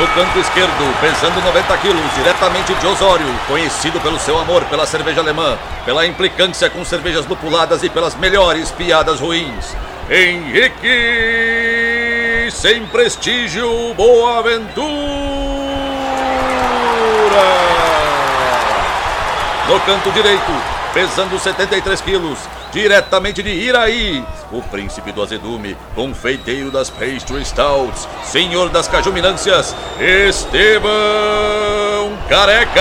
No canto esquerdo, pesando 90 quilos, diretamente de Osório, conhecido pelo seu amor pela cerveja alemã, pela implicância com cervejas lupuladas e pelas melhores piadas ruins. Henrique sem prestígio, Boaventura. No canto direito, pesando 73 quilos, diretamente de Iraí, o príncipe do azedume, confeiteiro das pastry stouts, senhor das cajuminâncias, Estevão Careca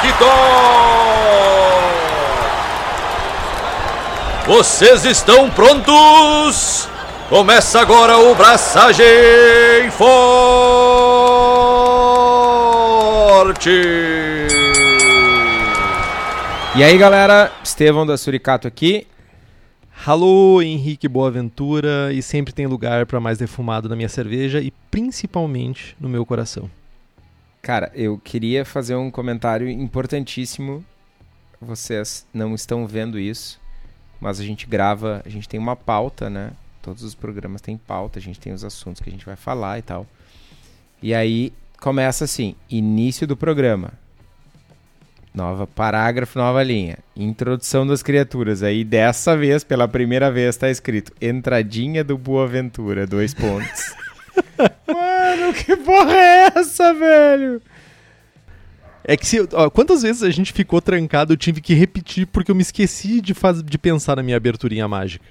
Quitó. Vocês estão prontos? Começa agora o Braçagem Forte! E aí galera, Estevão da Suricato aqui. Alô, Henrique Boaventura, e sempre tem lugar para mais defumado na minha cerveja e principalmente no meu coração. Cara, eu queria fazer um comentário importantíssimo. Vocês não estão vendo isso, mas a gente grava, a gente tem uma pauta, né? Todos os programas têm pauta, a gente tem os assuntos que a gente vai falar e tal. E aí começa assim: início do programa. Nova parágrafo, nova linha. Introdução das criaturas. Aí dessa vez, pela primeira vez, tá escrito Entradinha do Boaventura, dois pontos. Mano, que porra é essa, velho? É que se. Ó, quantas vezes a gente ficou trancado, eu tive que repetir porque eu me esqueci de, faz, de pensar na minha aberturinha mágica.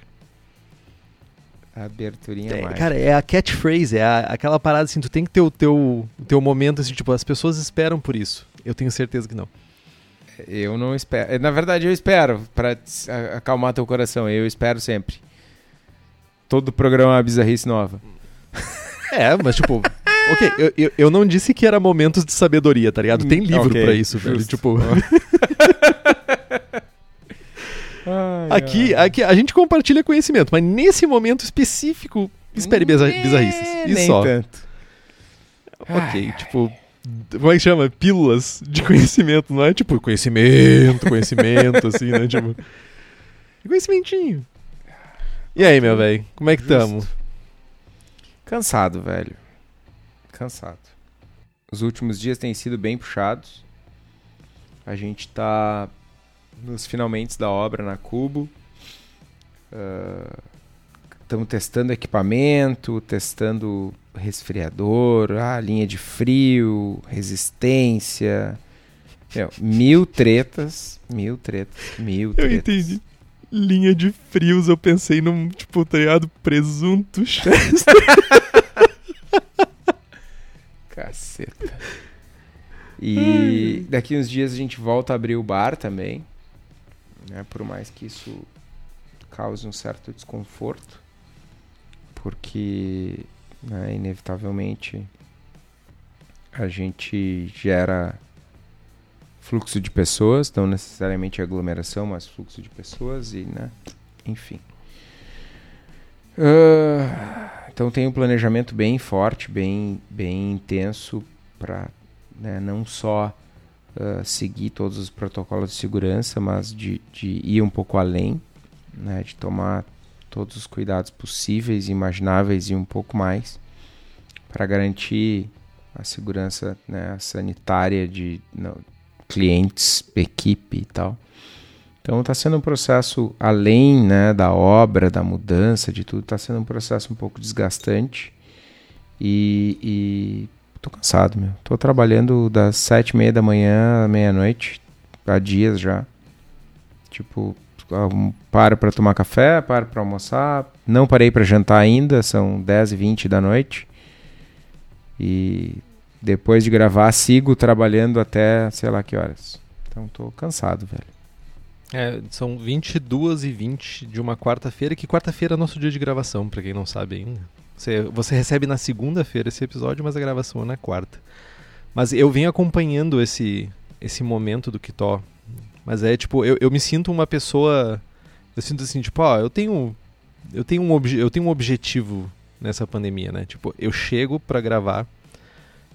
Aberturinha É, mágica. cara, é a catchphrase, é a- aquela parada assim, tu tem que ter o teu, o teu momento, assim, tipo, as pessoas esperam por isso. Eu tenho certeza que não. Eu não espero. Na verdade, eu espero, pra s- a- acalmar teu coração. Eu espero sempre. Todo programa é uma bizarrice nova. É, mas tipo. ok, eu, eu, eu não disse que era momentos de sabedoria, tá ligado? Tem livro ok, pra isso, velho. justo. Tipo. Aqui, aqui a gente compartilha conhecimento, mas nesse momento específico, espere bizar bizarrices. E só. tanto. Ok, tipo. Como é que chama? Pílulas de conhecimento, não é tipo conhecimento, conhecimento, assim, né? Tipo. Conhecimentinho. E aí, meu velho? Como é que Justo. tamo? Cansado, velho. Cansado. Os últimos dias têm sido bem puxados. A gente tá nos finalmente da obra na Cubo. Estamos testando equipamento, testando resfriador, ah, linha de frio, resistência. Meu, mil tretas, mil tretas, mil Eu tretas. entendi. Linha de frios, eu pensei num, tipo, tá ligado? Presunto, Caceta. E daqui uns dias a gente volta a abrir o bar também. Né? Por mais que isso cause um certo desconforto. Porque, né, inevitavelmente, a gente gera fluxo de pessoas, não necessariamente aglomeração, mas fluxo de pessoas e, né, enfim. Ah, então tem um planejamento bem forte, bem, bem intenso para não só ah, seguir todos os protocolos de segurança, mas de, de ir um pouco além, né, de tomar todos os cuidados possíveis, imagináveis e um pouco mais para garantir a segurança né, sanitária de não, clientes, equipe e tal. Então está sendo um processo além né, da obra, da mudança, de tudo, está sendo um processo um pouco desgastante e, e tô cansado, meu. Tô trabalhando das sete e meia da manhã à meia-noite, há dias já. Tipo, paro para tomar café, paro para almoçar, não parei para jantar ainda, são 10 e 20 da noite. E depois de gravar, sigo trabalhando até sei lá que horas. Então tô cansado, velho. É, são 22 e 20 de uma quarta-feira, que quarta-feira é nosso dia de gravação, pra quem não sabe ainda. Você, você recebe na segunda-feira esse episódio, mas a gravação é na quarta. Mas eu venho acompanhando esse, esse momento do Kitó. Mas é tipo, eu, eu me sinto uma pessoa. Eu sinto assim, tipo, ó, eu tenho. Eu tenho um, obje, eu tenho um objetivo nessa pandemia, né? Tipo, eu chego pra gravar,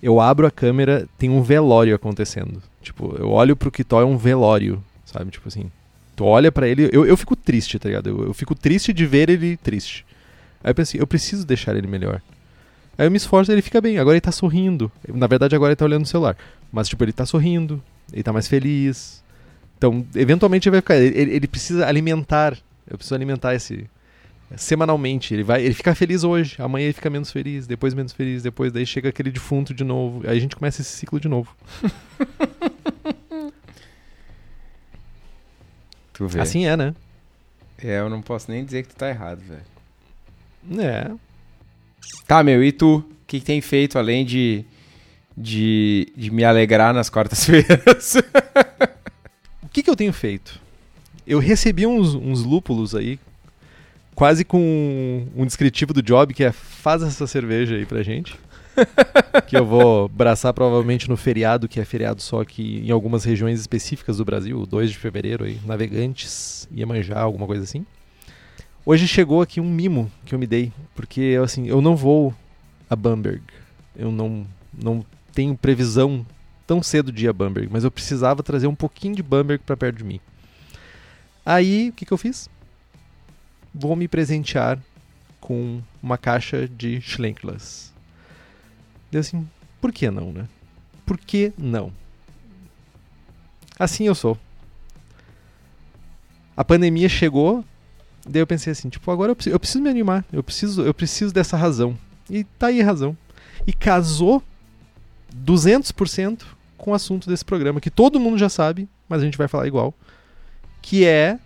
eu abro a câmera, tem um velório acontecendo. Tipo, eu olho pro Kitó, é um velório, sabe? Tipo assim. Tu olha pra ele, eu, eu fico triste, tá ligado? Eu, eu fico triste de ver ele triste. Aí eu pensei, eu preciso deixar ele melhor. Aí eu me esforço ele fica bem. Agora ele tá sorrindo. Na verdade, agora ele tá olhando no celular. Mas, tipo, ele tá sorrindo, ele tá mais feliz. Então, eventualmente ele vai ficar. Ele, ele precisa alimentar. Eu preciso alimentar esse. Semanalmente. Ele vai. Ele fica feliz hoje. Amanhã ele fica menos feliz. Depois menos feliz. Depois daí chega aquele defunto de novo. Aí a gente começa esse ciclo de novo. Tu vê. Assim é, né? É, eu não posso nem dizer que tu tá errado, velho. É. Tá, meu, e tu? O que, que tem feito além de, de, de me alegrar nas quartas-feiras? O que, que eu tenho feito? Eu recebi uns, uns lúpulos aí, quase com um descritivo do job, que é faz essa cerveja aí pra gente. que eu vou braçar provavelmente no feriado, que é feriado só aqui em algumas regiões específicas do Brasil, 2 de fevereiro aí, Navegantes, Iemanjá, alguma coisa assim. Hoje chegou aqui um mimo que eu me dei, porque assim, eu não vou a Bamberg. Eu não não tenho previsão tão cedo de ir a Bamberg, mas eu precisava trazer um pouquinho de Bamberg para perto de mim. Aí, o que, que eu fiz? Vou me presentear com uma caixa de Schlenklas. Deu assim, por que não, né? Por que não? Assim eu sou. A pandemia chegou, daí eu pensei assim, tipo, agora eu preciso, eu preciso me animar, eu preciso, eu preciso dessa razão. E tá aí a razão. E casou 200% com o assunto desse programa, que todo mundo já sabe, mas a gente vai falar igual, que é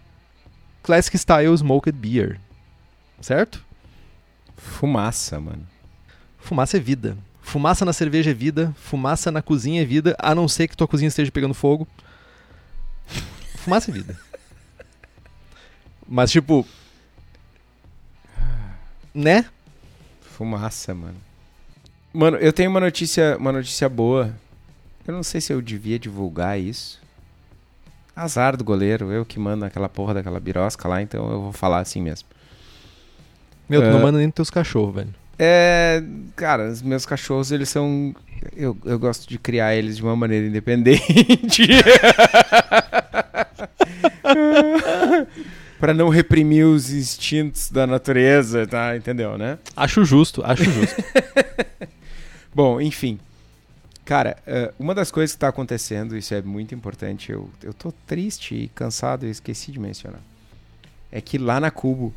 Classic Style Smoked Beer. Certo? Fumaça, mano. Fumaça é vida. Fumaça na cerveja é vida, fumaça na cozinha é vida, a não ser que tua cozinha esteja pegando fogo. Fumaça é vida. Mas tipo, né? Fumaça, mano. Mano, eu tenho uma notícia, uma notícia boa. Eu não sei se eu devia divulgar isso. Azar do goleiro, eu que mando aquela porra daquela birosca lá, então eu vou falar assim mesmo. Meu, tu É. não manda nem teus cachorros, velho. É, cara, os meus cachorros, eles são. Eu, eu gosto de criar eles de uma maneira independente. Pra não reprimir os instintos da natureza, tá? Entendeu, né? Acho justo, acho justo. Bom, enfim. Cara, eh, uma das coisas que tá acontecendo, isso é muito importante, eu, eu tô triste e cansado, eu esqueci de mencionar. É que lá na Cubo,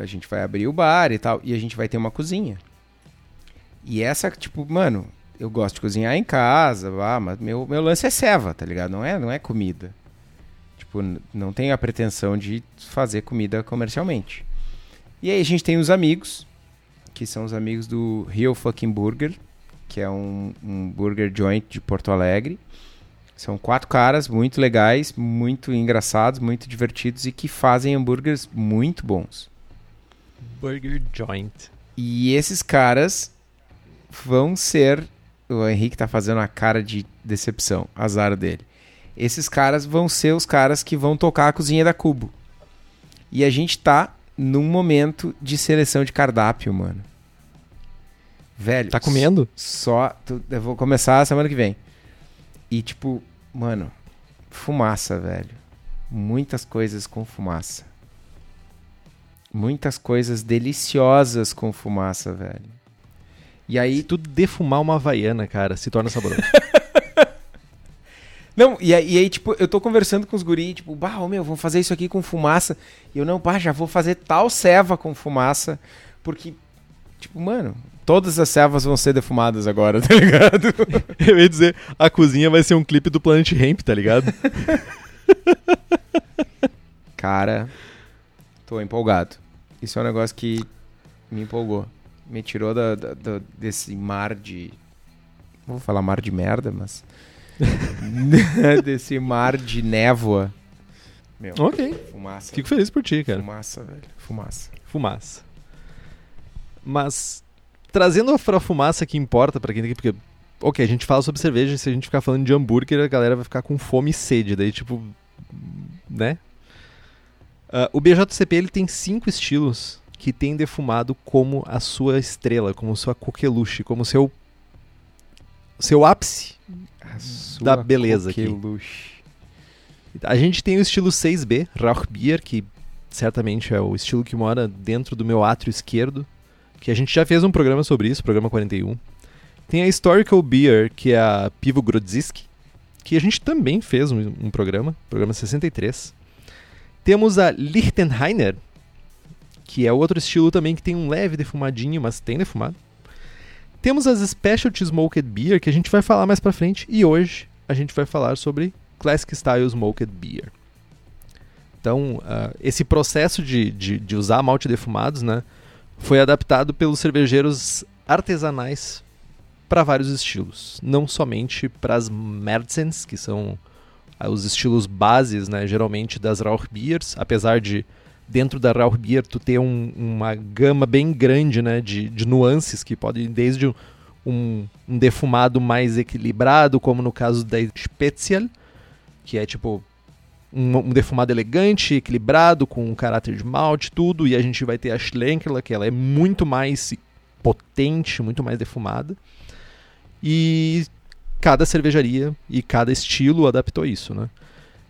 a gente vai abrir o bar e tal, e a gente vai ter uma cozinha. E essa, tipo, mano, eu gosto de cozinhar em casa, vá, mas meu, meu lance é ceva, tá ligado? Não é, não é comida. Tipo, não tenho a pretensão de fazer comida comercialmente. E aí a gente tem os amigos, que são os amigos do Real Fucking Burger, que é um, um burger joint de Porto Alegre. São quatro caras muito legais, muito engraçados, muito divertidos e que fazem hambúrgueres muito bons. Burger Joint. E esses caras vão ser. O Henrique tá fazendo a cara de decepção, azar dele. Esses caras vão ser os caras que vão tocar a cozinha da Cubo. E a gente tá num momento de seleção de cardápio, mano. Velho. Tá comendo? Só. eu vou começar semana que vem. E tipo, mano, fumaça, velho. Muitas coisas com fumaça. Muitas coisas deliciosas com fumaça, velho. E Se aí. tu defumar uma havaiana, cara, se torna saboroso. Não, e aí, e aí, tipo, eu tô conversando com os guri, tipo, bah, ô, meu, vamos fazer isso aqui com fumaça. E eu, não, bah, já vou fazer tal ceva com fumaça. Porque, tipo, mano, todas as cevas vão ser defumadas agora, tá ligado? Eu ia dizer, a cozinha vai ser um clipe do Planet Hemp, tá ligado? Cara, tô empolgado. Isso é um negócio que me empolgou. Me tirou da, da- da- desse mar de. Não vou falar mar de merda, mas. desse mar de névoa. Meu, ok. fumaça. Fico feliz por ti, cara. Fumaça, velho. Fumaça. Fumaça. Mas, trazendo pra fumaça que importa pra quem tem porque Ok, a gente fala sobre cerveja, se a gente ficar falando de hambúrguer, a galera vai ficar com fome e sede, daí tipo, né? Ah, o BJCP ele tem cinco estilos que tem defumado como a sua estrela, como sua coqueluche, como seu seu ápice. A Da beleza aqui. coqueluche. A gente tem o estilo 6B, Rauchbier, que certamente é o estilo que mora dentro do meu átrio esquerdo, que a gente já fez um programa sobre isso, programa 41. Tem a Historical Beer, que é a Pivo Grodziski, que a gente também fez um, um programa, programa 63. Temos a Lichtenheiner, que é outro estilo também que tem um leve defumadinho, mas tem defumado. Temos as Specialty Smoked Beer, que a gente vai falar mais pra frente, e hoje a gente vai falar sobre Classic Style Smoked Beer. Então, uh, esse processo de, de, de, usar malte defumados né, foi adaptado pelos cervejeiros artesanais para vários estilos. Não somente para as Merzens, que são uh, os estilos bases, né, geralmente das Rauchbiers, apesar de dentro da Rauchbier tu ter um, uma gama bem grande né, de, de nuances que podem desde um, um defumado mais equilibrado, como no caso da Spezial, que é tipo um, um, defumado elegante, equilibrado, com um caráter de malte, tudo. E a gente vai ter a Schlenkerla, que ela é muito mais potente, muito mais defumada. E cada cervejaria e cada estilo adaptou isso, né?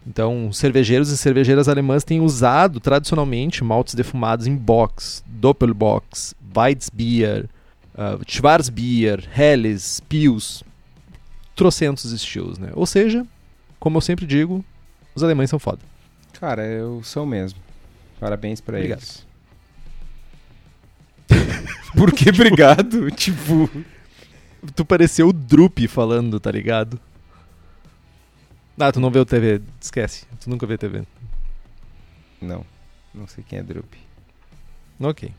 Então, cervejeiros e cervejeiras alemãs têm usado tradicionalmente maltes defumados em box, Doppelbox, Weizbier, uh, Schwarzbier, Helles, Pils, trocentos estilos, né? Ou seja, como eu sempre digo, os alemães são foda. Cara, eu sou mesmo. Parabéns para eles. Por que obrigado? tipo, tu pareceu o Drup falando, tá ligado? Ah, tu não vê o TV, esquece. Tu nunca vê TV. Não, não sei quem é Drup. Ok.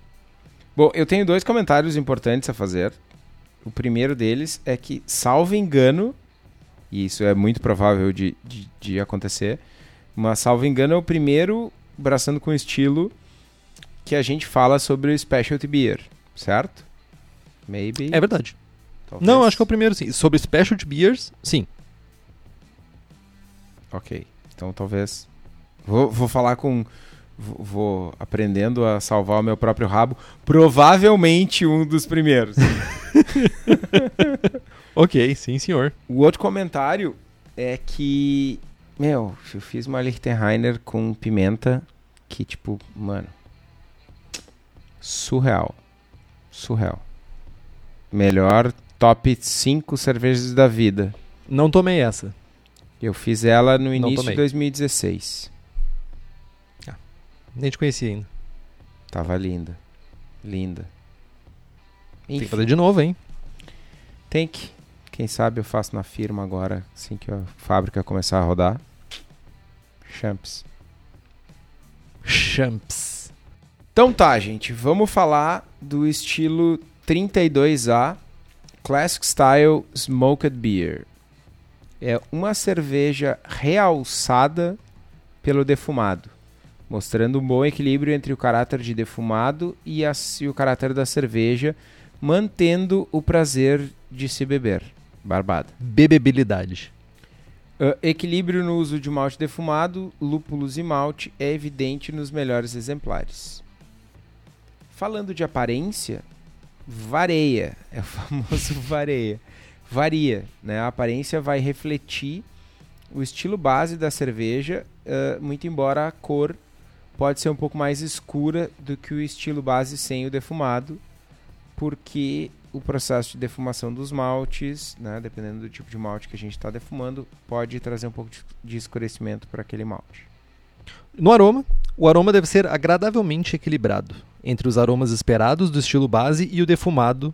Bom, eu tenho dois comentários importantes a fazer. O primeiro deles é que, salvo engano, e isso é muito provável de, de, de acontecer. Mas, salvo engano, é o primeiro braçando com estilo que a gente fala sobre o Specialty Beer, certo? Maybe. É verdade. Talvez. Não, acho que é o primeiro sim. Sobre Specialty Beers, sim. Ok. Então talvez. Vou, vou falar com. Vou, vou aprendendo a salvar o meu próprio rabo. Provavelmente um dos primeiros. ok, sim, senhor. O outro comentário é que, meu, eu fiz uma Lichtenheiner com pimenta que, tipo, mano, surreal. Surreal. Melhor top 5 cervejas da vida. Não tomei essa. Eu fiz ela no início de 2016. Ah, nem te conhecia ainda. Tava linda. Linda. Enfim. Tem que fazer de novo, hein? Tem que. Quem sabe eu faço na firma agora, assim que a fábrica começar a rodar. Champs. Champs. Então tá, gente. Vamos falar do estilo 32A Classic Style Smoked Beer. É uma cerveja realçada pelo defumado, mostrando um bom equilíbrio entre o caráter de defumado e, a, e o caráter da cerveja, mantendo o prazer de se beber. Barbada. Bebebilidade. Uh, equilíbrio no uso de malte defumado, lúpulos e malte é evidente nos melhores exemplares. Falando de aparência, vareia, é o famoso vareia. Varia, né? A aparência vai refletir o estilo base da cerveja, uh, muito embora a cor pode ser um pouco mais escura do que o estilo base sem o defumado, porque o processo de defumação dos maltes, né, dependendo do tipo de malte que a gente está defumando, pode trazer um pouco de escurecimento para aquele malte. No aroma, o aroma deve ser agradavelmente equilibrado entre os aromas esperados do estilo base e o defumado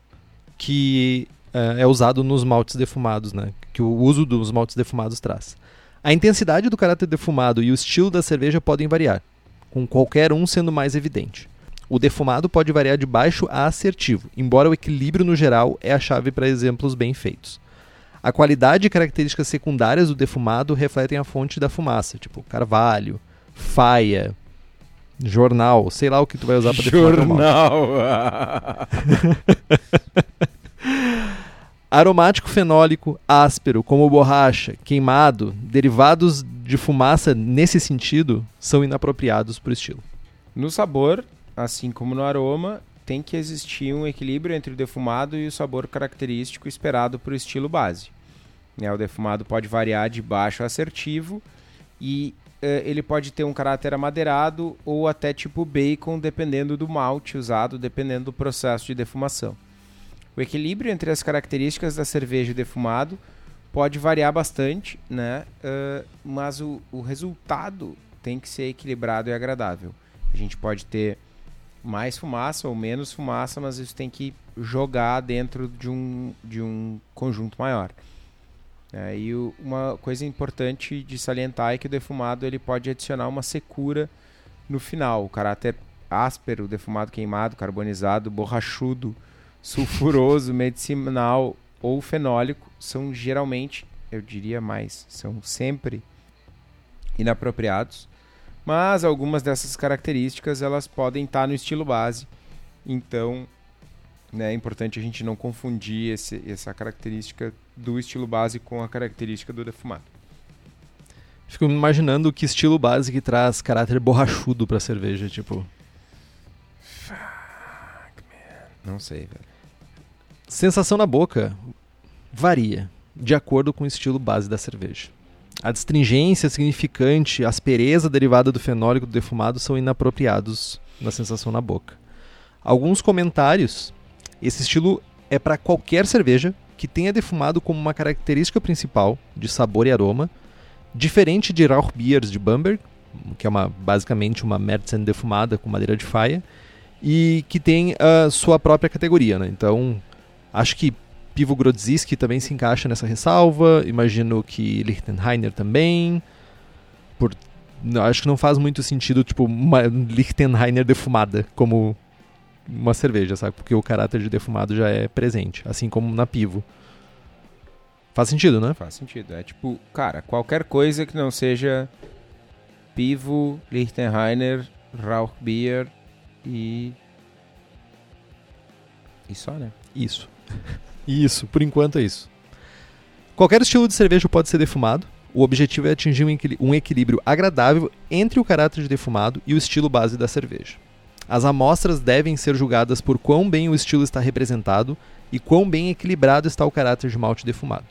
que uh, é usado nos maltes defumados, né, que o uso dos maltes defumados traz. A intensidade do caráter defumado e o estilo da cerveja podem variar, com qualquer um sendo mais evidente. O defumado pode variar de baixo a assertivo, embora o equilíbrio no geral é a chave para exemplos bem feitos. A qualidade e características secundárias do defumado refletem a fonte da fumaça, tipo carvalho, faia, jornal, sei lá o que tu vai usar para defumar Jornal. Aromático fenólico áspero, como borracha, queimado, derivados de fumaça nesse sentido são inapropriados para o estilo. No sabor, assim como no aroma, tem que existir um equilíbrio entre o defumado e o sabor característico esperado para o estilo base. Né, o defumado pode variar de baixo a assertivo e eh, ele pode ter um caráter amadeirado ou até tipo bacon, dependendo do malte usado, dependendo do processo de defumação. O equilíbrio entre as características da cerveja e defumado pode variar bastante, né? Uh, mas o, o resultado tem que ser equilibrado e agradável. A gente pode ter mais fumaça ou menos fumaça, mas isso tem que jogar dentro de um, de um conjunto maior. É, e o, uma coisa importante de salientar é que o defumado ele pode adicionar uma secura no final. O caráter áspero, defumado queimado, carbonizado, borrachudo, sulfuroso, medicinal ou fenólico são geralmente, eu diria mais, são sempre inapropriados. Mas algumas dessas características elas podem estar no estilo base. Então, né, é importante a gente não confundir esse, essa característica do estilo base com a característica do defumado. Fico imaginando que estilo base que traz caráter borrachudo para cerveja, tipo. Fuck, man. Não sei, velho. Sensação na boca varia de acordo com o estilo base da cerveja. A distringência significante, a aspereza derivada do fenólico do defumado são inapropriados na sensação na boca. Alguns comentários: esse estilo é para qualquer cerveja que tenha defumado como uma característica principal de sabor e aroma, diferente de Rauchbiers de Bamberg, que é uma, basicamente uma Märzen defumada com madeira de faia, e que tem a sua própria categoria. Né? Então, acho que Pivo Grodziski também se encaixa nessa ressalva, imagino que Lichtenheiner também, por acho que não faz muito sentido, tipo, uma Lichtenheiner defumada como uma cerveja, sabe? Porque o caráter de defumado já é presente, assim como na pivo. Faz sentido, né? Faz sentido. É tipo, cara, qualquer coisa que não seja pivo, Lichtenheiner, Rauchbier e. E só, né? Isso. isso, por enquanto é isso. Qualquer estilo de cerveja pode ser defumado. O objetivo é atingir um equilíbrio agradável entre o caráter de defumado e o estilo base da cerveja. As amostras devem ser julgadas por quão bem o estilo está representado e quão bem equilibrado está o caráter de malte defumado.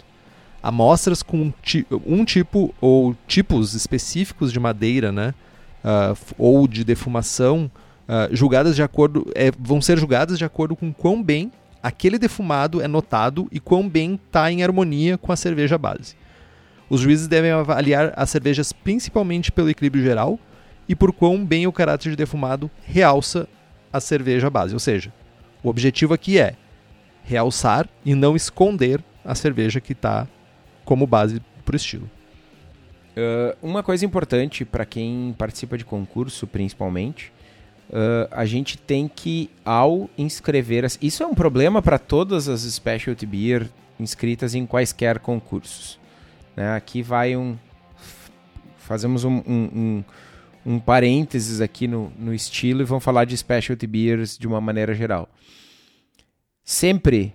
Amostras com um tipo ou tipos específicos de madeira, né, uh, ou de defumação, uh, julgadas de acordo, é, vão ser julgadas de acordo com quão bem aquele defumado é notado e quão bem está em harmonia com a cerveja base. Os juízes devem avaliar as cervejas principalmente pelo equilíbrio geral, e por quão bem o caráter de defumado realça a cerveja base. Ou seja, o objetivo aqui é realçar e não esconder a cerveja que está como base para o estilo. Uh, uma coisa importante para quem participa de concurso, principalmente, uh, a gente tem que, ao inscrever. Isso é um problema para todas as specialty beer inscritas em quaisquer concursos. Né? Aqui vai um. Fazemos um, um, um um parênteses aqui no, no estilo e vamos falar de specialty beers de uma maneira geral. Sempre,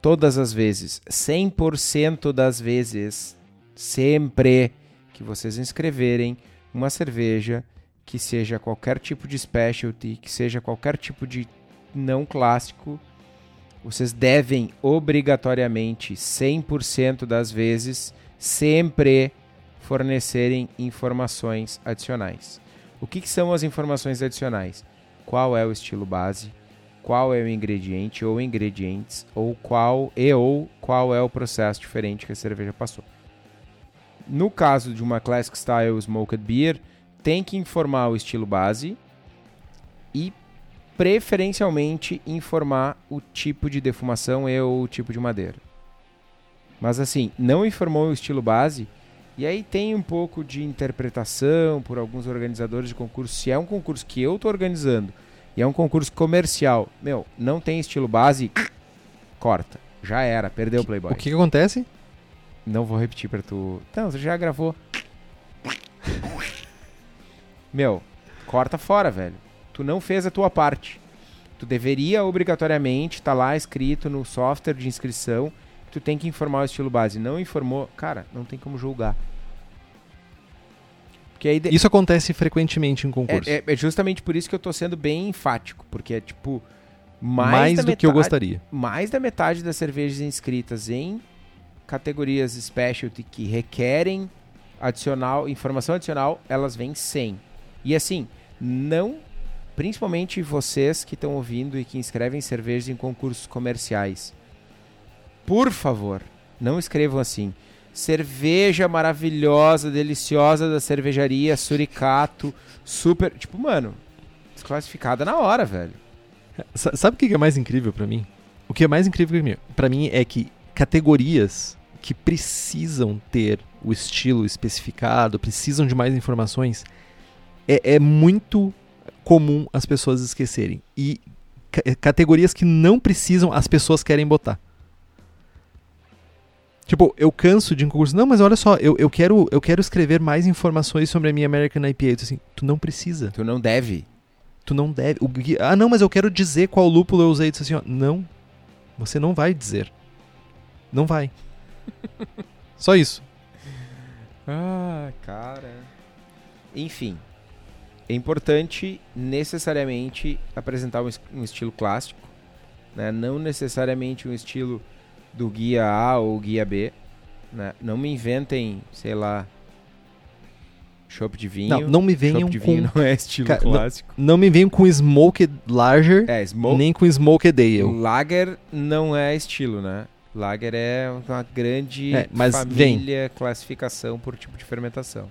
todas as vezes, 100% das vezes, sempre que vocês inscreverem uma cerveja que seja qualquer tipo de specialty, que seja qualquer tipo de não clássico, vocês devem obrigatoriamente, 100% das vezes, sempre fornecerem informações adicionais. O que, que são as informações adicionais? Qual é o estilo base? Qual é o ingrediente ou ingredientes? Ou qual e ou qual é o processo diferente que a cerveja passou? No caso de uma Classic Style Smoked Beer, tem que informar o estilo base e preferencialmente informar o tipo de defumação e o tipo de madeira. Mas assim, não informou o estilo base, e aí tem um pouco de interpretação por alguns organizadores de concurso. Se é um concurso que eu estou organizando e é um concurso comercial, meu, não tem estilo base, corta. Já era, perdeu o Playboy. O que, que acontece? Não vou repetir para tu. Não, você já gravou. Meu, corta fora, velho. Tu não fez a tua parte. Tu deveria obrigatoriamente estar tá lá escrito no software de inscrição tu tem que informar o estilo base. Não informou, cara, não tem como julgar. De... Isso acontece frequentemente em concurso. É, é, é, justamente por isso que eu tô sendo bem enfático, porque é tipo mais, mais do metade, que eu gostaria. Mais da metade das cervejas inscritas em categorias specialty que requerem adicional, informação adicional, elas vêm sem. E assim, não, principalmente vocês que estão ouvindo e que inscrevem cervejas em concursos comerciais, por favor, não escrevam assim. Cerveja maravilhosa, deliciosa da cervejaria Suricato, super. Tipo, mano, desclassificada na hora, velho. Sa- Sabe o que é mais incrível pra mim? O que é mais incrível pra mim é que categorias que precisam ter o estilo especificado, precisam de mais informações, é, é muito comum as pessoas esquecerem. E ca- categorias que não precisam, as pessoas querem botar. Tipo, eu canso de um concurso. Não, mas olha só, eu, eu, quero, eu quero escrever mais informações sobre a minha American IPA. Disse assim, tu não precisa. Tu não deve. Tu não deve. o ah, não, mas eu quero dizer qual lúpulo eu usei. Disse assim, ó, não. Você não vai dizer. Não vai. Só isso. Ah, cara. Enfim, é importante necessariamente apresentar um, um estilo clássico, né? não necessariamente um estilo do guia A ou guia B. Né? Não me inventem, sei lá, chopp de vinho. Não, não me venham de com. vinho não é estilo Ca- não- clássico. Não me venham com Smoked Larger, É, smoke. nem com Smoked Ale. Lager não é estilo, né? Lager é uma grande É, família, classificação por tipo de fermentação.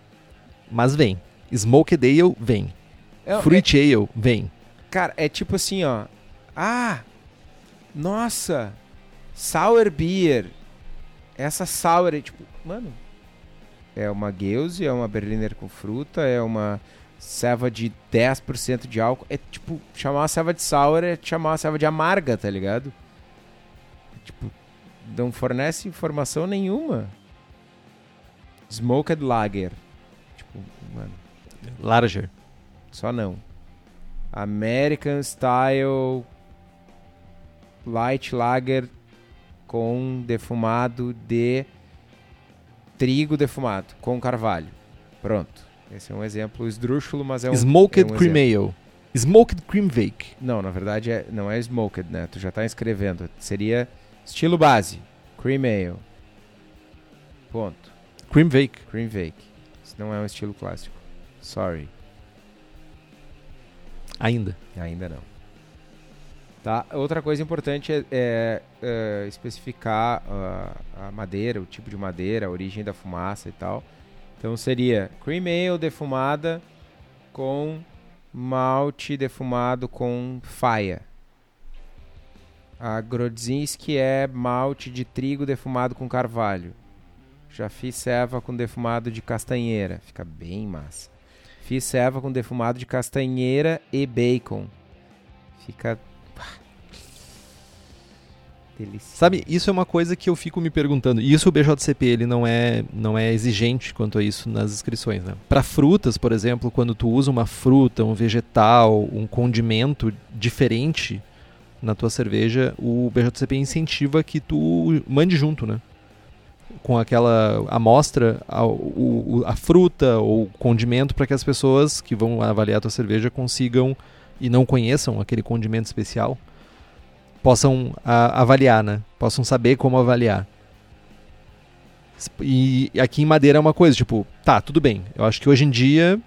Mas vem. Smoked Ale, vem. É, Fruit Ale, vem. Cara, é tipo assim, ó. Ah, nossa, sour beer. Essa sour é tipo, mano, é uma Geuze, é uma Berliner com fruta, é uma ceva de 10% de álcool. É tipo, chamar uma ceva de sour é chamar uma ceva de amarga, tá ligado? Tipo, não fornece informação nenhuma. Smoked Lager. Tipo, mano, Larger. só não. American Style Light Lager com defumado de trigo defumado com carvalho. Pronto. Esse é um exemplo esdrúxulo, mas é um Smoked é um Cream exemplo. Ale. Smoked Cream Bake. Não, na verdade é, não é smoked, né? Tu já tá escrevendo. Seria estilo base, cream ale. Ponto. Cream Bake. Cream Bake. Isso não é um estilo clássico. Sorry. Ainda. Ainda não. Tá? Outra coisa importante é, é, é, especificar ah, a madeira, o tipo de madeira, a origem da fumaça e tal. Então seria cream ale defumada com malte defumado com faia. A Grodzinski é malte de trigo defumado com carvalho. Já fiz ceva com defumado de castanheira. Fica bem massa. Fiz ceva com defumado de castanheira e bacon. Fica. Delícia. Sabe, isso é uma coisa que eu fico me perguntando. E isso o BJCP ele não é, não é exigente quanto a isso nas inscrições, né? Para frutas, por exemplo, quando tu usa uma fruta, um vegetal, um condimento diferente na tua cerveja, o BJCP incentiva que tu mande junto, né? Com aquela amostra a, o, a fruta ou condimento para que as pessoas que vão avaliar a tua cerveja consigam e não conheçam aquele condimento especial possam a- avaliar, né? Possam saber como avaliar. E aqui em Madeira é uma coisa, tipo, tá, tudo bem. Eu acho que hoje em dia,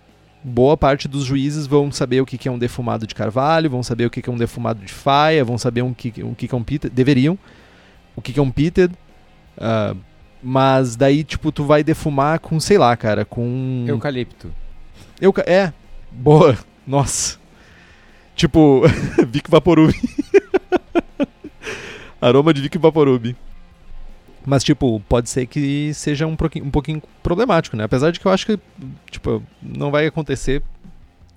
boa parte dos juízes vão saber o que que é um defumado de carvalho, vão saber o que que é um defumado de faia, vão saber que, o que que é um pitted, deveriam, o que que é um pitted, ah, mas daí, tipo, tu vai defumar com, sei lá, cara, com... Eucalipto. Eu, é, boa, nossa. Tipo, Vic Vaporub. Aroma de Vic Vaporub. Mas, tipo, pode ser que seja um pouquinho, um pouquinho problemático, né? Apesar de que eu acho que, tipo, não vai acontecer.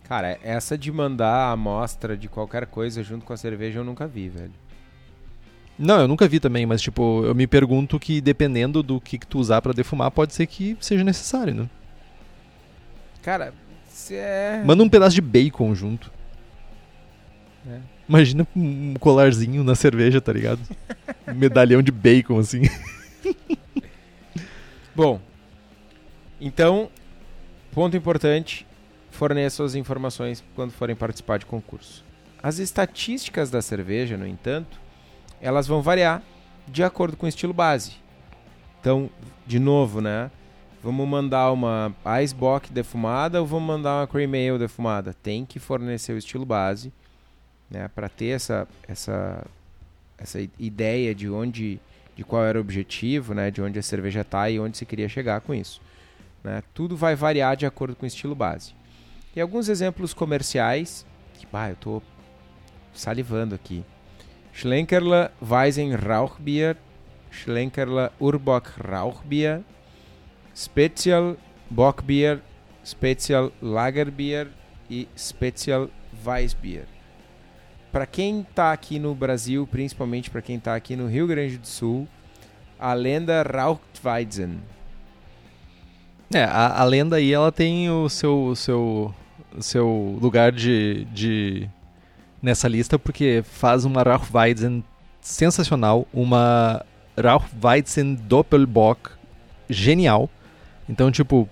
Cara, essa de mandar a amostra de qualquer coisa junto com a cerveja eu nunca vi, velho. Não, eu nunca vi também, mas, tipo, eu me pergunto que dependendo do que, que tu usar pra defumar, pode ser que seja necessário, né? Cara, se é. Manda um pedaço de bacon junto. É. Imagina um colarzinho na cerveja, tá ligado? Um medalhão de bacon, assim. Bom, então, ponto importante: forneça as informações quando forem participar de concurso. As estatísticas da cerveja, no entanto, elas vão variar de acordo com o estilo base. Então, de novo, né? Vamos mandar uma Icebox defumada ou vamos mandar uma Cream Ale defumada? Tem que fornecer o estilo base, né, para ter essa, essa, essa ideia de onde, de qual era o objetivo, né, de onde a cerveja está e onde se queria chegar com isso. Né? Tudo vai variar de acordo com o estilo base. E alguns exemplos comerciais, que bah, eu estou salivando aqui. Schlenkerla Weizen Rauchbier, Schlenkerla Urbock Rauchbier, Special Bockbier, Special Lagerbier e Special Weissbier. Para quem está aqui no Brasil, principalmente para quem está aqui no Rio Grande do Sul, a lenda Rauchweizen. É, a, a, lenda aí ela tem o seu, o seu, o seu lugar de, de nessa lista porque faz uma Rauchweizen sensacional, uma Rauchweizen Doppelbock genial então, tipo,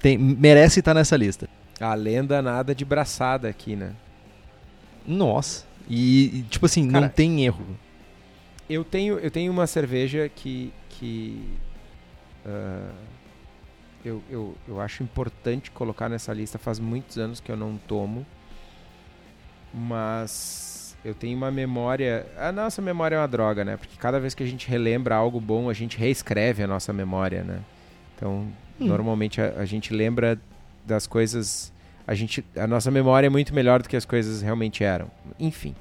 tem, merece estar nessa lista. A lenda nada de braçada aqui, né? Nossa. E, tipo assim, Cara, não tem erro. Eu tenho, eu tenho uma cerveja que. que uh, eu, eu, eu acho importante colocar nessa lista. Faz muitos anos que eu não tomo. Mas eu tenho uma memória. A nossa memória é uma droga, né? Porque cada vez que a gente relembra algo bom, a gente reescreve a nossa memória, né? Então, hum. normalmente a, a, gente lembra das coisas. A, gente, a nossa memória é muito melhor do que as coisas realmente eram. Enfim.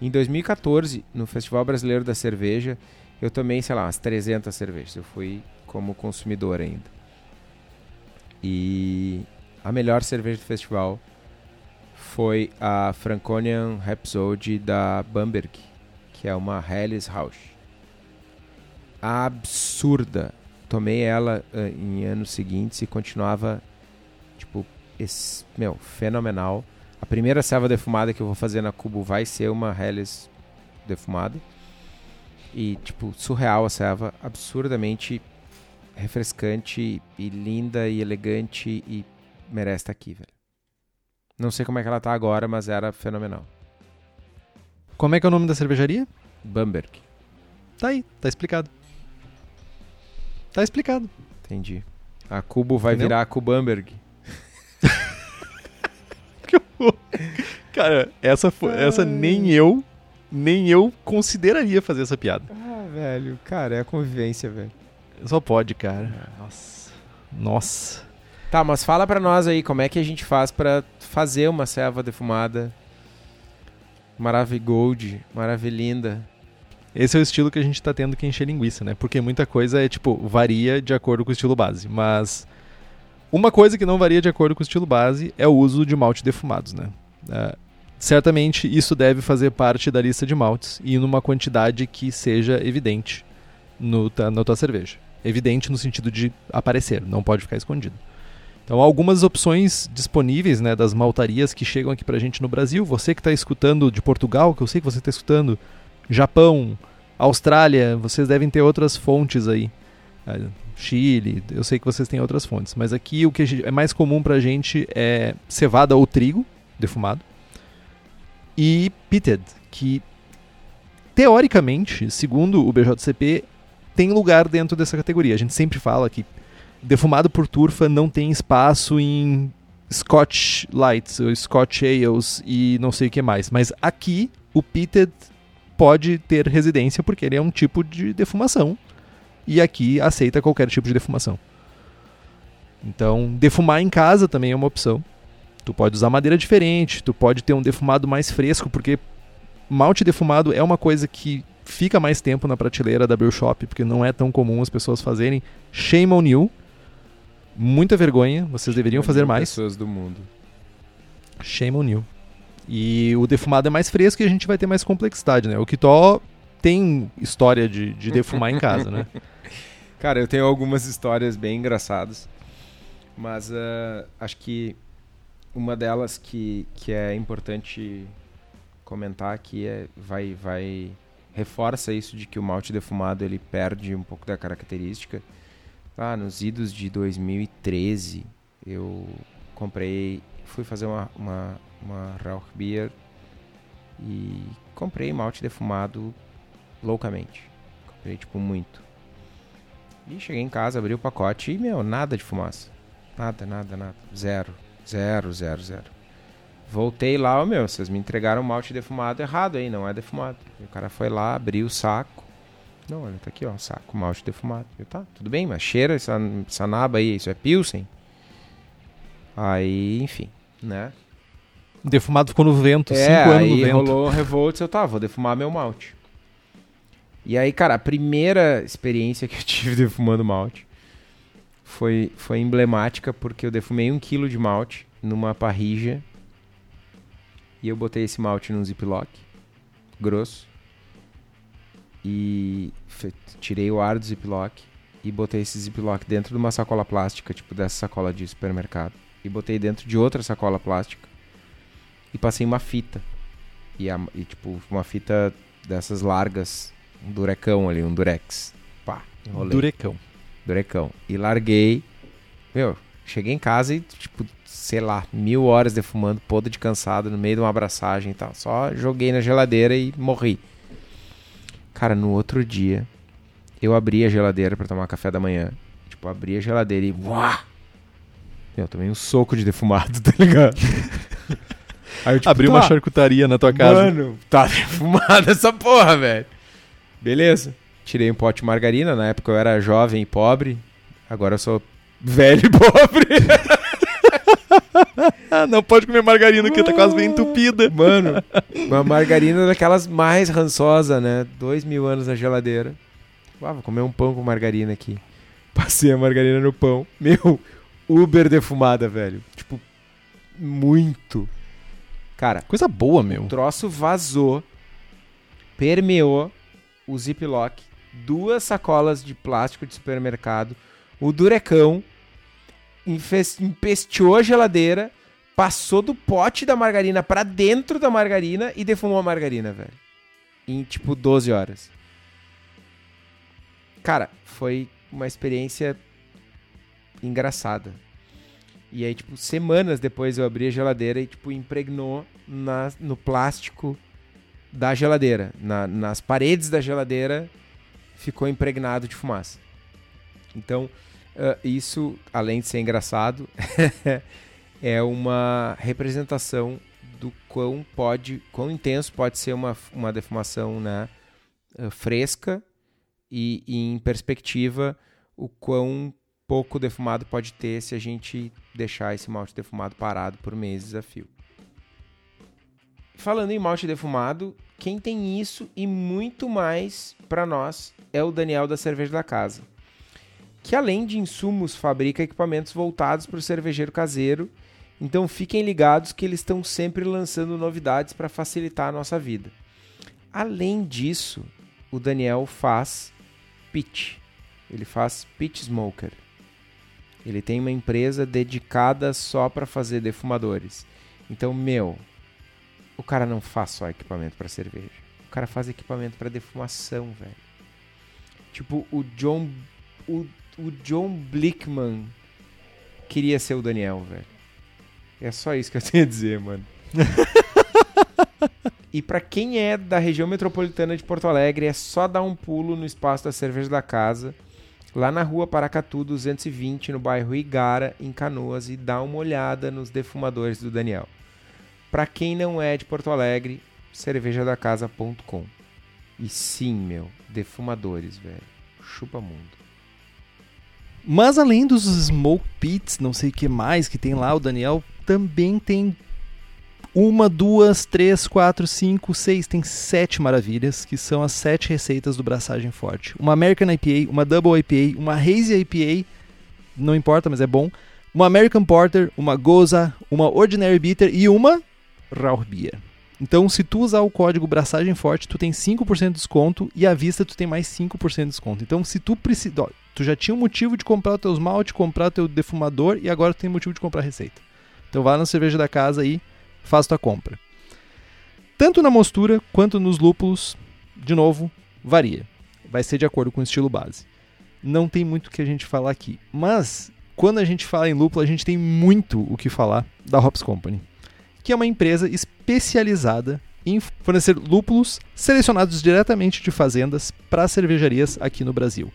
Em 2014, no Festival Brasileiro da Cerveja, eu tomei, sei lá, umas 300 cervejas. Eu fui como consumidor ainda. E a melhor cerveja do festival foi a Franconian Rhapsody da Bamberg, que é uma Helles Rausch. Absurda, tomei ela uh, em anos seguintes e continuava, tipo, esse, meu, fenomenal. A primeira serva defumada que eu vou fazer na Cubo vai ser uma Helles defumada. E, tipo, surreal a serva, absurdamente refrescante e linda e elegante e merece estar aqui, velho. Não sei como é que ela tá agora, mas era fenomenal. Como é que é o nome da cervejaria? Bamberg. Tá aí, tá explicado. Tá explicado. Entendi. A Cubo vai Entendeu? virar a Cubamberg. Cara, essa, essa nem eu, nem eu consideraria fazer essa piada. Ah, velho. Cara, é a convivência, velho. Só pode, cara. Nossa. Nossa. Tá, mas fala pra nós aí, como é que a gente faz pra fazer uma serva defumada maravigold, maravilhinda, esse é o estilo que a gente está tendo que encher linguiça, né? Porque muita coisa é, tipo, varia de acordo com o estilo base. Mas uma coisa que não varia de acordo com o estilo base é o uso de malte defumados, né? Uh, certamente isso deve fazer parte da lista de maltes e numa quantidade que seja evidente no, na tua cerveja. Evidente no sentido de aparecer, não pode ficar escondido. Então, algumas opções disponíveis né, das maltarias que chegam aqui pra gente no Brasil. Você que está escutando de Portugal, que eu sei que você está escutando Japão, Austrália, vocês devem ter outras fontes aí. É, Chile, eu sei que vocês têm outras fontes, mas aqui o que é mais comum pra gente é cevada ou trigo defumado e pitted, que teoricamente, segundo o BJCP, tem lugar dentro dessa categoria. A gente sempre fala que defumado por turfa não tem espaço em Scotch Lights, ou Scotch Ales e não sei o que mais, mas aqui o pitted pode ter residência porque ele é um tipo de defumação. E aqui aceita qualquer tipo de defumação. Então, defumar em casa também é uma opção. Tu pode usar madeira diferente, tu pode ter um defumado mais fresco, porque malte defumado é uma coisa que fica mais tempo na prateleira da Brew Shop, porque não é tão comum as pessoas fazerem. Shame on you. Muita vergonha, vocês deveriam fazer mais. pessoas do mundo. Shame on you. E o defumado é mais fresco e a gente vai ter mais complexidade, né? O Kitó tem história de, de defumar em casa, né? Cara, eu tenho algumas histórias bem engraçadas, mas uh, acho que uma delas que, que é importante comentar aqui é vai vai reforça isso de que o malte defumado ele perde um pouco da característica. Ah, nos idos de 2013 eu comprei, fui fazer uma, uma uma Rauchbier e comprei malte defumado loucamente. Comprei tipo muito. E cheguei em casa, abri o pacote e, meu, nada de fumaça. Nada, nada, nada. Zero. Zero, zero, zero. Voltei lá, ó, meu, vocês me entregaram malte defumado errado aí, não é defumado. E o cara foi lá, abriu o saco. Não, olha, tá aqui, ó, saco, malte defumado. Eu, tá, tudo bem, mas cheira essa, essa naba aí, isso é Pilsen? Aí, enfim, né? Defumado ficou no vento, É, cinco anos no aí vento. rolou o revolt, eu tá, vou defumar meu malte. E aí, cara, a primeira experiência que eu tive defumando malte foi, foi emblemática porque eu defumei um quilo de malte numa parrija e eu botei esse malte num ziplock grosso e tirei o ar do ziplock e botei esse ziplock dentro de uma sacola plástica, tipo dessa sacola de supermercado, e botei dentro de outra sacola plástica e passei uma fita. E, a- e, tipo, uma fita dessas largas, um durecão ali, um durex. Pá, enrolei. Durecão. Durecão. E larguei. Meu, cheguei em casa e, tipo, sei lá, mil horas defumando, podre de cansado, no meio de uma abraçagem e tal. Só joguei na geladeira e morri. Cara, no outro dia, eu abri a geladeira pra tomar café da manhã. Tipo, abri a geladeira e. Uá! Meu, tomei um soco de defumado, tá ligado? Aí eu, tipo, Abriu uma tá. charcutaria na tua casa. Mano, tá defumada essa porra, velho. Beleza. Tirei um pote de margarina. Na época eu era jovem e pobre. Agora eu sou velho e pobre. Não pode comer margarina que tá quase bem entupida. Mano, uma margarina daquelas mais rançosa, né? Dois mil anos na geladeira. Ah, vou comer um pão com margarina aqui. Passei a margarina no pão. Meu, Uber defumada, velho. Tipo, muito. Cara, Coisa boa, meu. O troço vazou, permeou o ziplock, duas sacolas de plástico de supermercado, o durecão, empesteou a geladeira, passou do pote da margarina pra dentro da margarina e defumou a margarina, velho. Em tipo 12 horas. Cara, foi uma experiência engraçada. E aí, tipo, semanas depois eu abri a geladeira e, tipo, impregnou na, no plástico da geladeira. Na- nas paredes da geladeira ficou impregnado de fumaça. Então, ah, isso, além de ser engraçado, é uma representação do quão pode, quão intenso pode ser uma, uma defumação né, ah, fresca e, e, em perspectiva, o quão pouco defumado pode ter se a gente deixar esse malte defumado parado por meses a fio. Falando em malte defumado, quem tem isso e muito mais para nós é o Daniel da Cerveja da Casa, que além de insumos fabrica equipamentos voltados para o cervejeiro caseiro. Então fiquem ligados que eles estão sempre lançando novidades para facilitar a nossa vida. Além disso, o Daniel faz pitch. Ele faz pitch smoker. Ele tem uma empresa dedicada só para fazer defumadores. Então, meu, o cara não faz só equipamento para cerveja. O cara faz equipamento para defumação, velho. Tipo, o John o, o John Blickman queria ser o Daniel, velho. É só isso que eu tenho a dizer, mano. e para quem é da região metropolitana de Porto Alegre, é só dar um pulo no espaço da Cerveja da Casa lá na rua Paracatu 220, no bairro Igara, em Canoas, e dá uma olhada nos defumadores do Daniel. Para quem não é de Porto Alegre, cervejadacasa.com. E sim, meu, defumadores, velho. Chupa mundo. Mas além dos smoke pits, não sei o que mais que tem lá, o Daniel também tem uma, duas, três, quatro, cinco, seis, tem sete maravilhas, que são as sete receitas do Braçagem Forte. Uma American IPA, uma Double IPA, uma Hazy IPA, não importa, mas é bom. Uma American Porter, uma Goza, uma Ordinary Bitter e uma Rauch Beer. Então, se tu usar o código Braçagem Forte, tu tem 5% de desconto e à vista tu tem mais 5% de desconto. Então, se tu precisa, tu já tinha um motivo de comprar o teu esmalte, comprar o teu defumador e agora tu tem motivo de comprar receita. Então, vai na cerveja da casa aí, faz tua compra. Tanto na mostura quanto nos lúpulos, de novo, varia. Vai ser de acordo com o estilo base. Não tem muito o que a gente falar aqui, mas quando a gente fala em lúpulo, a gente tem muito o que falar da Hops Company que é uma empresa especializada em fornecer lúpulos selecionados diretamente de fazendas para cervejarias aqui no Brasil.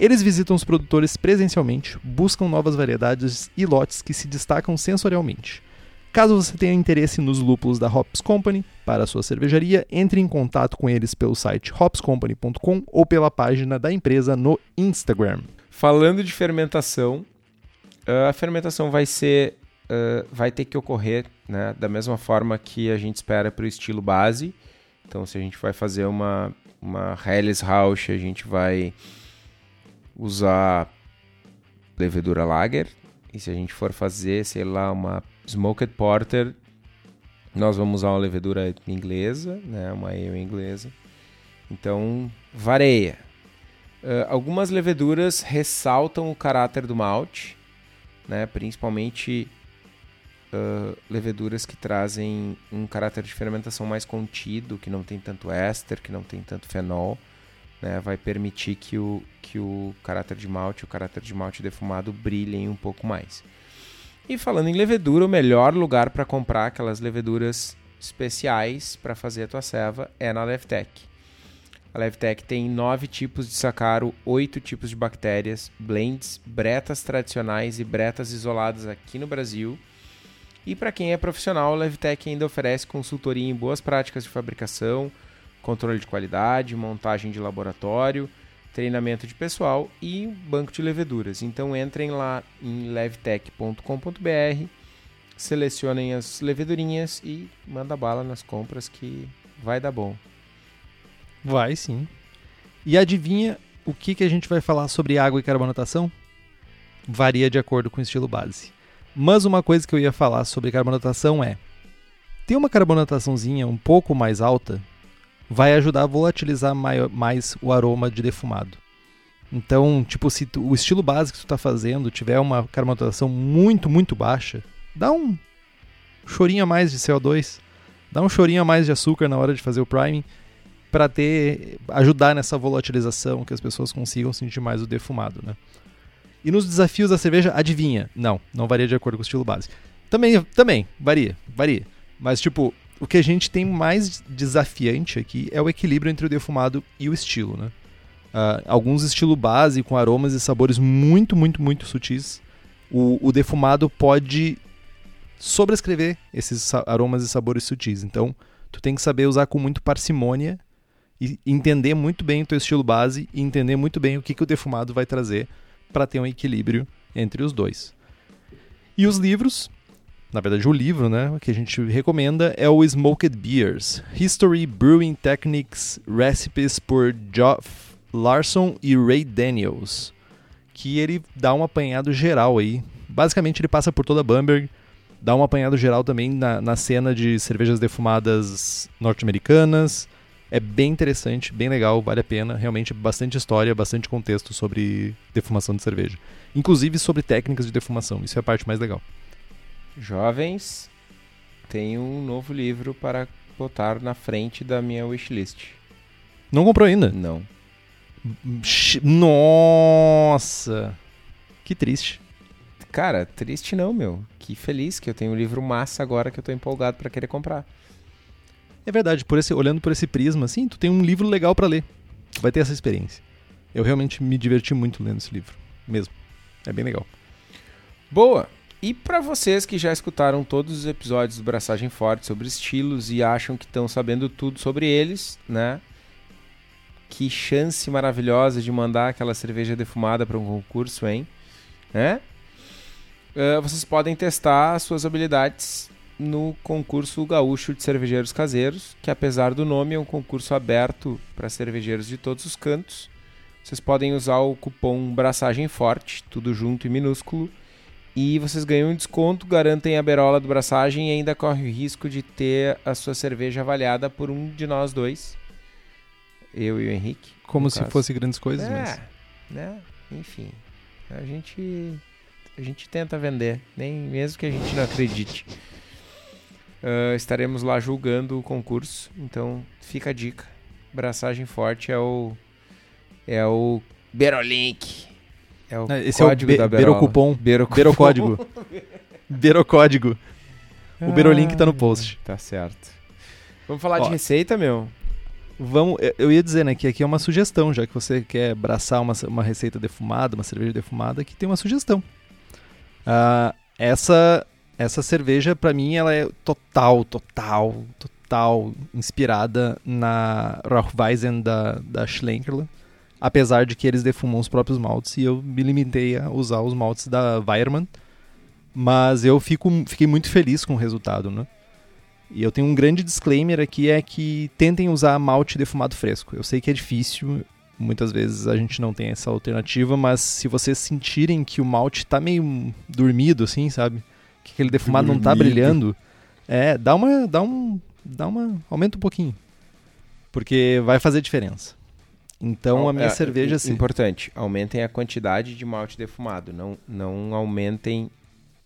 Eles visitam os produtores presencialmente, buscam novas variedades e lotes que se destacam sensorialmente. Caso você tenha interesse nos lúpulos da Hops Company para a sua cervejaria, entre em contato com eles pelo site hopscompany.com ou pela página da empresa no Instagram. Falando de fermentação, a fermentação vai ser uh, vai ter que ocorrer né, da mesma forma que a gente espera para o estilo base. Então, se a gente vai fazer uma, uma Helles Rausch, a gente vai usar levedura lager. E se a gente for fazer, sei lá, uma Smoked Porter, nós vamos usar uma levedura inglesa, né, uma ale inglesa. Então, vareia. Uh, algumas leveduras ressaltam o caráter do malte, né, principalmente uh, leveduras que trazem um caráter de fermentação mais contido, que não tem tanto éster, que não tem tanto fenol. Né, vai permitir que o, que o caráter de malte, o caráter de malte defumado brilhem um pouco mais. E falando em levedura, o melhor lugar para comprar aquelas leveduras especiais para fazer a tua ceva é na Levtech. A Levtech tem nove tipos de sacaro, oito tipos de bactérias, blends, bretas tradicionais e bretas isoladas aqui no Brasil e para quem é profissional, a Levtech ainda oferece consultoria em boas práticas de fabricação, controle de qualidade, montagem de laboratório, treinamento de pessoal e banco de leveduras. Então entrem lá em levtech.com.br, selecionem as levedurinhas e manda bala nas compras que vai dar bom. Vai sim. E adivinha o que, que a gente vai falar sobre água e carbonatação? Varia de acordo com o estilo base. Mas uma coisa que eu ia falar sobre carbonatação é: ter uma carbonataçãozinha um pouco mais alta vai ajudar a volatilizar mais o aroma de defumado. Então, tipo, se tu, o estilo básico que tu está fazendo tiver uma carbonatação muito, muito baixa, dá um chorinho a mais de CO2, dá um chorinho a mais de açúcar na hora de fazer o priming para ter ajudar nessa volatilização que as pessoas consigam sentir mais o defumado, né? E nos desafios da cerveja, adivinha? Não, não varia de acordo com o estilo base. Também, também, varia, varia. Mas, tipo, o que a gente tem mais desafiante aqui é o equilíbrio entre o defumado e o estilo, né? Uh, alguns estilo base com aromas e sabores muito, muito, muito sutis. O, o defumado pode sobrescrever esses aromas e sabores sutis. Então, tu tem que saber usar com muito parcimônia e entender muito bem o teu estilo base e entender muito bem o que, que o defumado vai trazer para ter um equilíbrio entre os dois. E os livros, na verdade o livro, né, que a gente recomenda é o Smoked Beers: History, Brewing Techniques, Recipes por Geoff Larson e Ray Daniels, que ele dá um apanhado geral aí. Basicamente ele passa por toda a Bamberg, dá um apanhado geral também na, na cena de cervejas defumadas norte-americanas, é bem interessante, bem legal, vale a pena. Realmente bastante história, bastante contexto sobre defumação de cerveja. Inclusive sobre técnicas de defumação, isso é a parte mais legal. Jovens, tem um novo livro para botar na frente da minha wishlist. Não comprou ainda? Não. Nossa! Que triste. Cara, triste não, meu. Que feliz que eu tenho um livro massa agora que eu tô empolgado para querer comprar. É verdade, por esse, olhando por esse prisma, assim, tu tem um livro legal para ler. Tu vai ter essa experiência. Eu realmente me diverti muito lendo esse livro, mesmo. É bem legal. Boa! E para vocês que já escutaram todos os episódios do Braçagem Forte sobre estilos e acham que estão sabendo tudo sobre eles, né? Que chance maravilhosa de mandar aquela cerveja defumada para um concurso, hein? Né? Uh, vocês podem testar suas habilidades no concurso gaúcho de cervejeiros caseiros, que apesar do nome é um concurso aberto para cervejeiros de todos os cantos. Vocês podem usar o cupom Braçagem Forte, tudo junto e minúsculo, e vocês ganham um desconto, garantem a berola do Braçagem e ainda corre o risco de ter a sua cerveja avaliada por um de nós dois, eu e o Henrique. Como se caso. fosse grandes coisas, é, mas... né? Enfim, a gente a gente tenta vender, nem mesmo que a gente não acredite. Uh, estaremos lá julgando o concurso, então fica a dica. Braçagem forte é o é o Berolink. É o Esse código é o Be da Berola. Berocupom. Berocódigo. Berocódigo. O Berolink tá no post. Tá certo. Vamos falar Ó, de receita, meu? Vamos, eu- ia dizer, né, que aqui é uma sugestão, já que você quer abraçar uma, uma receita defumada, uma cerveja defumada, que tem uma sugestão. Ah, essa essa cerveja, pra mim, ela é total, total, total inspirada na Rauchweizen da, da Schlenkerla, apesar de que eles defumam os próprios maltes e eu me limitei a usar os maltes da Weiermann, mas eu fico, fiquei muito feliz com o resultado, né? E eu tenho um grande disclaimer aqui, é que tentem usar malte defumado fresco. Eu sei que é difícil, muitas vezes a gente não tem essa alternativa, mas se vocês sentirem que o malte tá meio dormido, assim, sabe? Que aquele defumado não tá Dormido. brilhando, é, dá uma, dá um, dá uma, aumenta um pouquinho. Porque vai fazer diferença. Então a minha É, cerveja, assim, Importante, aumentem a quantidade de malte defumado, não, não aumentem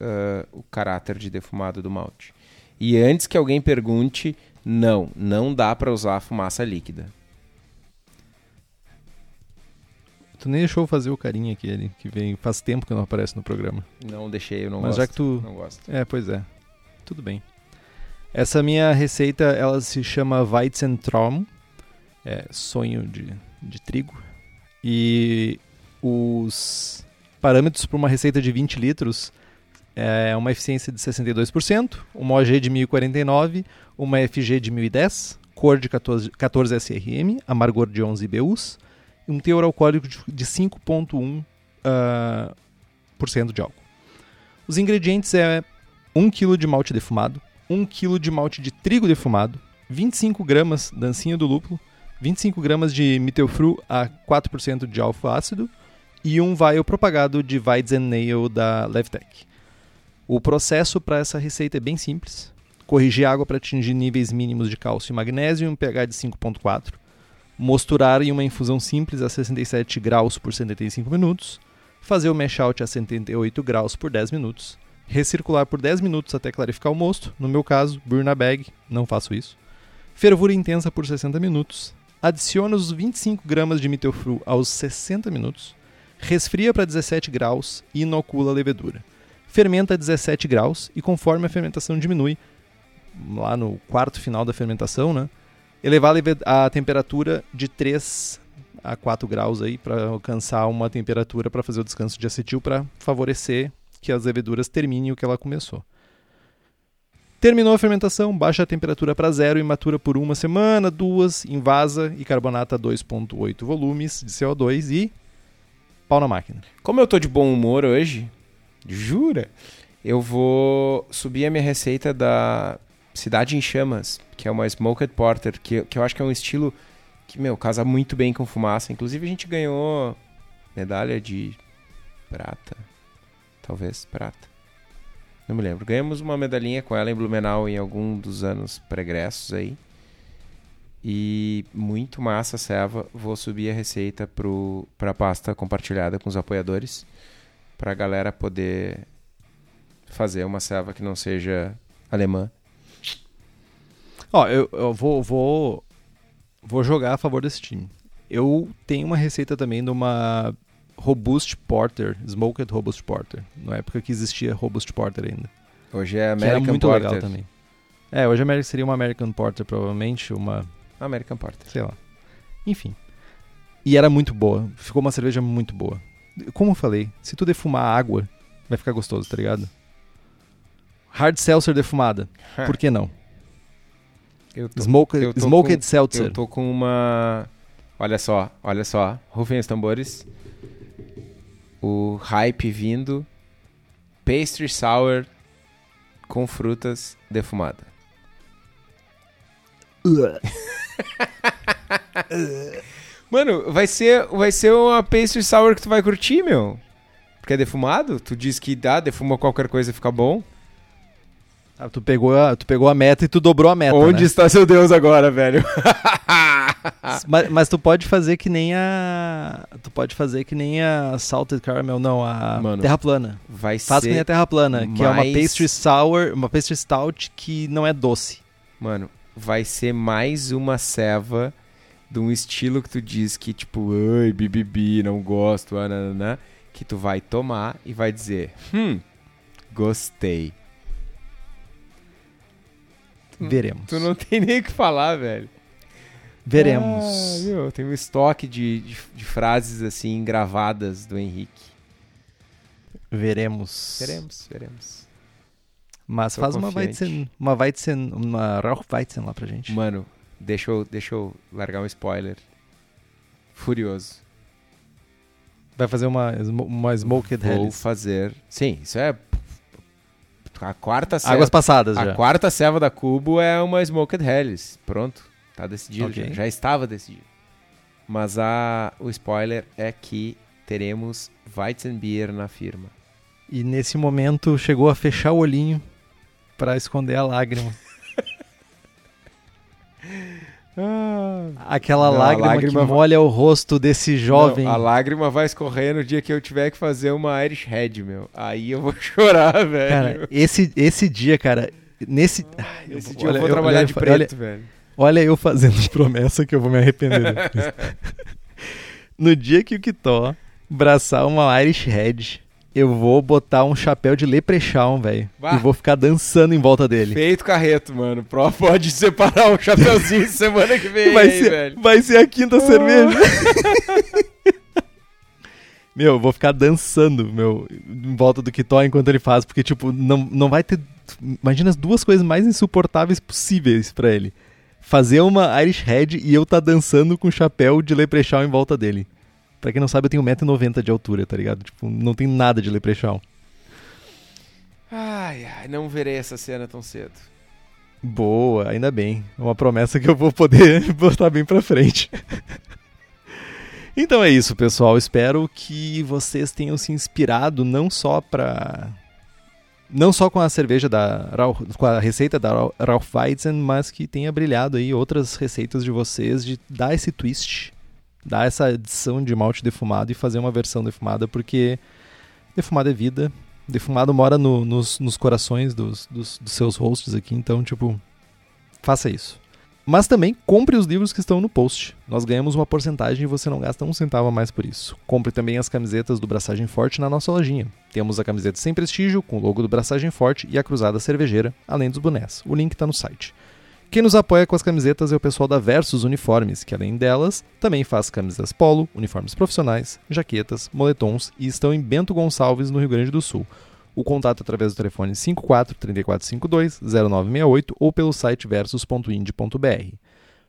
ah, o caráter de defumado do malte. E antes que alguém pergunte, não, não dá para usar fumaça líquida. tu nem deixou eu fazer o carinha aqui, ele, que vem, faz tempo que não aparece no programa. Não deixei, eu não Mas gosto. já que tu- Não gosto. É, pois é. Tudo bem. Essa minha receita, ela se chama Weizentraum, é sonho de, de trigo. E os parâmetros para uma receita de 20 litros é uma eficiência de 62%, uma OG de 1049, uma FG de 1010, cor de 14, 14 SRM, amargor de 11 IBUs e um teor alcoólico de, de 5,1% ah, por cento de álcool. Os ingredientes é 1 kg de malte defumado, 1 kg de malte de trigo defumado, 25 gramas dancinha do lúpulo, 25 gramas de Mittelfru a 4% de alfa ácido e um vial propagado de Weizennail da Levtech. O processo para essa receita é bem simples. Corrigir a água para atingir níveis mínimos de cálcio e magnésio e um pH de 5.4. Mosturar em uma infusão simples a 67 graus por 75 minutos. Fazer o mash out a 78 graus por 10 minutos. Recircular por 10 minutos até clarificar o mosto. No meu caso, burn na bag, não faço isso. Fervura intensa por 60 minutos. Adiciona os 25 gramas de Mittelfru aos 60 minutos. Resfria para 17 graus e inocula a levedura. Fermenta a 17 graus e conforme a fermentação diminui, lá no quarto final da fermentação, né? Elevar a, a temperatura de 3 a 4 graus aí para alcançar uma temperatura para fazer o descanso de acetil para favorecer que as leveduras terminem o que ela começou. Terminou a fermentação, baixa a temperatura para zero e matura por uma semana, duas, invasa e carbonata 2.8 volumes de CO2 e pau na máquina. Como eu tô de bom humor hoje, jura? Eu vou subir a minha receita da Cidade em Chamas, que é uma Smoked Porter, que, que eu acho que é um estilo que, meu, casa muito bem com fumaça. Inclusive a gente ganhou medalha de prata, talvez prata. Não me lembro. Ganhamos uma medalhinha com ela em Blumenau em algum dos anos pregressos aí. E muito massa, Seva. Vou subir a receita pro, pra pasta compartilhada com os apoiadores. Pra galera poder fazer uma serva que não seja alemã. Ó, eu, eu vou, vou, vou jogar a favor desse time. Eu tenho uma receita também de uma Robust Porter, Smoked Robust Porter, na época que existia Robust Porter ainda. Hoje é que era American muito Porter. legal também. É, hoje a Ameri- seria uma American Porter, provavelmente, uma, American Porter. sei lá. Enfim. E era muito boa. Ficou uma cerveja muito boa. Como eu falei, se tu defumar água, vai ficar gostoso, tá ligado? Hard Seltzer defumada. Por que não? Eu tô, Smoked, eu tô smoked com- Seltzer. eu tô com uma. Olha só, olha só. Rufem os tambores. O hype vindo. Pastry sour com frutas defumada. Mano, vai ser, vai ser uma pastry sour que tu vai curtir, meu. Porque é defumado? Tu diz que dá, defuma qualquer coisa e fica bom. Ah, tu, pegou a, tu pegou a meta e tu dobrou a meta. Onde né? está seu Deus agora, velho? mas, mas tu pode fazer que nem a. Tu pode fazer que nem a Salted Caramel, não, a Mano, Terra Plana. Vai Faz que nem a ser. Terra Plana, que é uma mais- pastry sour, uma pastry stout que não é doce. Mano, vai ser mais uma ceva de um estilo que tu diz que, tipo, ai, bibibi, não gosto, ananã, que tu vai tomar e vai dizer, hum, gostei. Veremos. Tu não tem nem o que falar, velho. Veremos. Ah, tem um estoque de, de, de frases assim gravadas do Henrique. Veremos. Veremos, veremos. Mas Tô faz uma confiante. Weizen, uma Weizen, uma Rauch Weizen lá pra gente. Mano, deixa eu, deixa eu largar um spoiler. Furioso. Vai fazer uma, uma Smoked Vou Helles. fazer. Sim, isso é. A quarta Águas ceva. passadas A já. quarta ceva da Cubo é uma Smoked Helles. Pronto. Tá decidido. Ok. Já, já estava decidido. Mas a, o spoiler é que teremos Weizenbier na firma. E nesse momento chegou a fechar o olhinho pra esconder a lágrima. Aquela Não, lágrima, lágrima que molha o rosto desse jovem. Não, a lágrima vai escorrer no dia que eu tiver que fazer uma Irish Head, meu. Aí eu vou chorar, velho. Cara, esse, esse dia, cara, nesse. Eu Esse vou- dia eu olha, vou trabalhar olha, de olha- preto, velho. Olha eu fazendo promessa que eu vou me arrepender depois. no dia que o Kitó braçar uma Irish Head, eu vou botar um chapéu de leprechaun, velho. E vou ficar dançando em volta dele. Feito carreto, mano. Pro pode separar o chapeuzinho semana que vem, Vai aí, ser, velho. vai ser a quinta cerveja. meu, eu vou ficar dançando, meu, em volta do Kitó enquanto ele faz, porque, tipo, não, não vai ter. Imagina as duas coisas mais insuportáveis possíveis pra ele. Fazer uma Irish Head e eu tá dançando com chapéu de leprechaun em volta dele. Pra quem não sabe, eu tenho 1,90m de altura, tá ligado? Tipo, não tem nada de leprechaun. Ai, ai, não verei essa cena tão cedo. Boa, ainda bem. É uma promessa que eu vou poder botar bem pra frente. então é isso, pessoal. Espero que vocês tenham se inspirado não só pra. Não só com a cerveja da com a receita da Rau- Rauchweizen, mas que tenha brilhado aí outras receitas de vocês de dar esse twist, dar essa adição de malte defumado e fazer uma versão defumada, porque defumado é vida, defumado mora no- nos, nos corações dos, dos, dos seus hosts aqui, então, tipo, faça isso. Mas também compre os livros que estão no post. Nós ganhamos uma porcentagem e você não gasta um centavo a mais por isso. Compre também as camisetas do Braçagem Forte na nossa lojinha. Temos a camiseta sem prestígio, com o logo do Braçagem Forte e a cruzada cervejeira, além dos bonés. O link está no site. Quem nos apoia com as camisetas é o pessoal da Versus Uniformes, que além delas, também faz camisas polo, uniformes profissionais, jaquetas, moletons e estão em Bento Gonçalves, no Rio Grande do Sul. O contato através do telefone 54 3452 0968 ou pelo site versus.ind.br.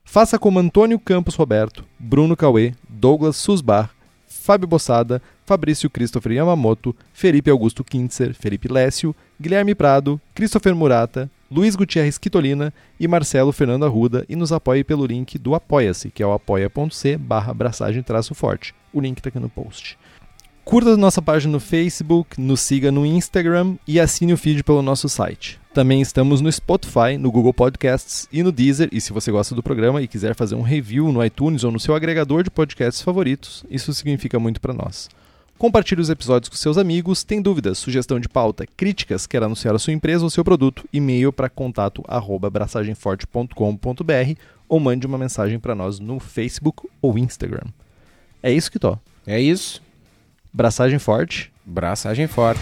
Faça como Antônio Campos Roberto, Bruno Cauê, Douglas Susbar, Fábio Bossada, Fabrício Christopher Yamamoto, Felipe Augusto Kintzer, Felipe Lécio, Guilherme Prado, Christopher Murata, Luiz Gutierrez Quitolina e Marcelo Fernando Arruda e nos apoie pelo link do Apoia-se, que é o apoia.c barra forte. O link está aqui no post. Curta nossa página no Facebook, nos siga no Instagram e assine o feed pelo nosso site. Também estamos no Spotify, no Google Podcasts e no Deezer. E se você gosta do programa e quiser fazer um review no iTunes ou no seu agregador de podcasts favoritos, isso significa muito para nós. Compartilhe os episódios com seus amigos. Tem dúvidas, sugestão de pauta, críticas, quer anunciar a sua empresa ou seu produto? E-mail para contato arroba abraçagemforte.com.br ou mande uma mensagem para nós no Facebook ou Instagram. É isso que tô. É isso. Braçagem forte. Braçagem forte.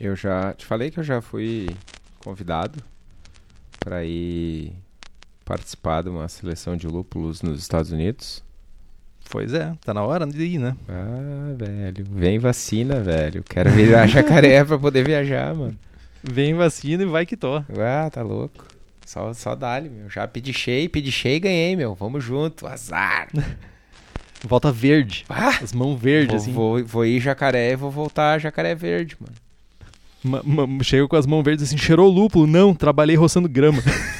Eu já te falei que eu já fui convidado para ir participar de uma seleção de lúpulos nos Estados Unidos. Pois é, tá na hora de ir, né? Ah, velho. Vem vacina, velho. Quero virar jacaré pra poder viajar, mano. Vem vacina e vai que tô. Ah, tá louco. Só, só dá-lhe, meu. Já pedi cheio, pedi cheio e ganhei, meu. Vamos junto. Azar. Volta verde. Ah, As mãos verdes, vou, assim. vou, vou ir jacaré e vou voltar jacaré verde, mano. Ma- ma- chego com as mãos verdes assim, cheirou lúpulo? Não, trabalhei roçando grama.